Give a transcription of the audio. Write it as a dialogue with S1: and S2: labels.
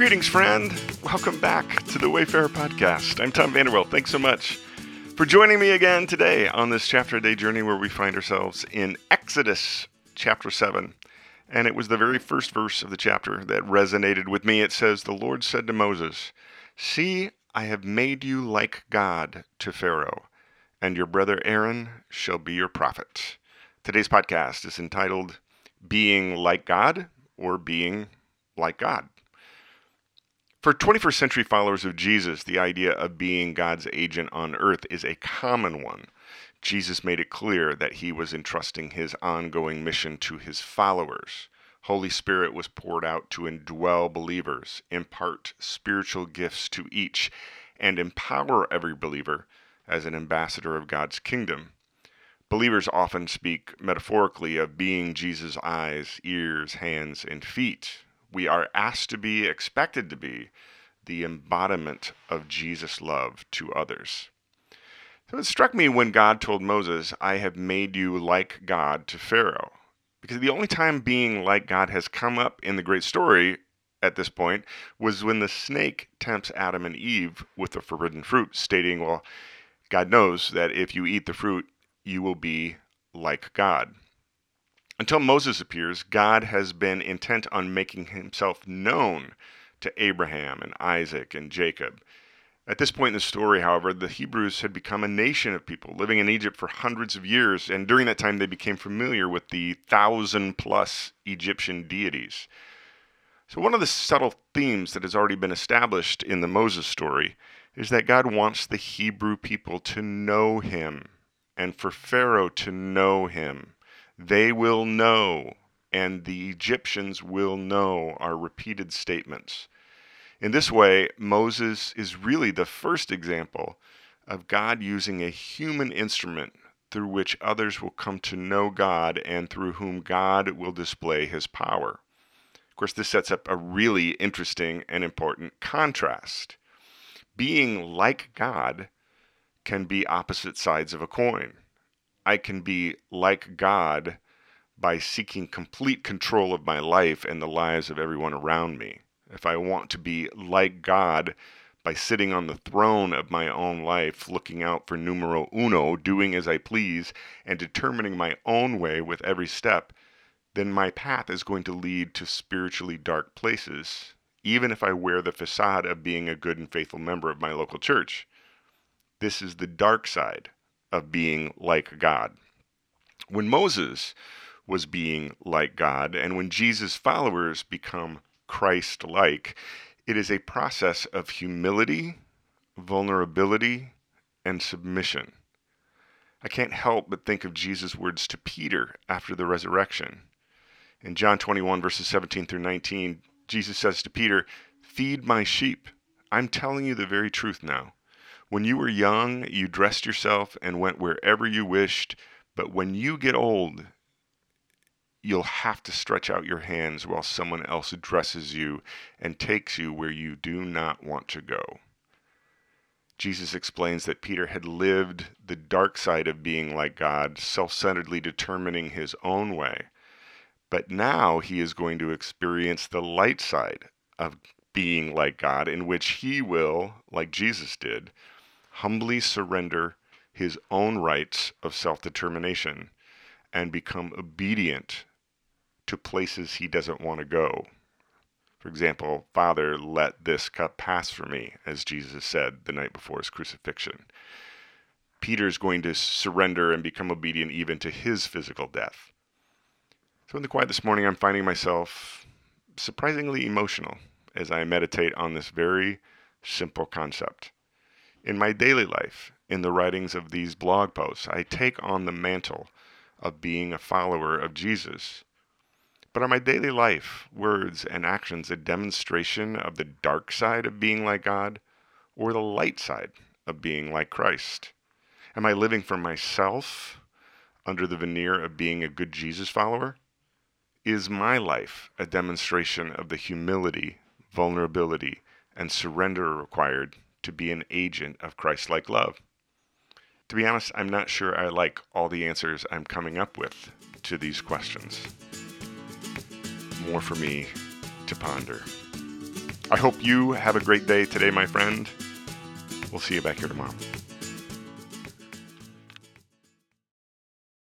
S1: Greetings, friend. Welcome back to the Wayfarer Podcast. I'm Tom Vanderwell. Thanks so much for joining me again today on this chapter a day journey where we find ourselves in Exodus chapter 7. And it was the very first verse of the chapter that resonated with me. It says, The Lord said to Moses, See, I have made you like God to Pharaoh, and your brother Aaron shall be your prophet. Today's podcast is entitled Being Like God or Being Like God. For 21st century followers of Jesus, the idea of being God's agent on earth is a common one. Jesus made it clear that he was entrusting his ongoing mission to his followers. Holy Spirit was poured out to indwell believers, impart spiritual gifts to each, and empower every believer as an ambassador of God's kingdom. Believers often speak metaphorically of being Jesus' eyes, ears, hands, and feet. We are asked to be, expected to be, the embodiment of Jesus' love to others. So it struck me when God told Moses, I have made you like God to Pharaoh. Because the only time being like God has come up in the great story at this point was when the snake tempts Adam and Eve with the forbidden fruit, stating, Well, God knows that if you eat the fruit, you will be like God. Until Moses appears, God has been intent on making himself known to Abraham and Isaac and Jacob. At this point in the story, however, the Hebrews had become a nation of people living in Egypt for hundreds of years, and during that time they became familiar with the thousand plus Egyptian deities. So, one of the subtle themes that has already been established in the Moses story is that God wants the Hebrew people to know him and for Pharaoh to know him. They will know, and the Egyptians will know, are repeated statements. In this way, Moses is really the first example of God using a human instrument through which others will come to know God and through whom God will display his power. Of course, this sets up a really interesting and important contrast. Being like God can be opposite sides of a coin. I can be like God by seeking complete control of my life and the lives of everyone around me if I want to be like God by sitting on the throne of my own life, looking out for numero uno, doing as I please, and determining my own way with every step, then my path is going to lead to spiritually dark places, even if I wear the facade of being a good and faithful member of my local church. This is the dark side of being like God. When Moses was being like God, and when Jesus' followers become Christ like. It is a process of humility, vulnerability, and submission. I can't help but think of Jesus' words to Peter after the resurrection. In John 21, verses 17 through 19, Jesus says to Peter, Feed my sheep. I'm telling you the very truth now. When you were young, you dressed yourself and went wherever you wished, but when you get old, you'll have to stretch out your hands while someone else addresses you and takes you where you do not want to go. Jesus explains that Peter had lived the dark side of being like God, self centeredly determining his own way. But now he is going to experience the light side of being like God, in which he will, like Jesus did, humbly surrender his own rights of self determination and become obedient to places he doesn't want to go. For example, Father, let this cup pass from me, as Jesus said the night before his crucifixion. Peter's going to surrender and become obedient even to his physical death. So, in the quiet this morning, I'm finding myself surprisingly emotional as I meditate on this very simple concept. In my daily life, in the writings of these blog posts, I take on the mantle of being a follower of Jesus. But are my daily life, words, and actions a demonstration of the dark side of being like God or the light side of being like Christ? Am I living for myself under the veneer of being a good Jesus follower? Is my life a demonstration of the humility, vulnerability, and surrender required to be an agent of Christ like love? To be honest, I'm not sure I like all the answers I'm coming up with to these questions more for me to ponder. I hope you have a great day today, my friend. We'll see you back here tomorrow.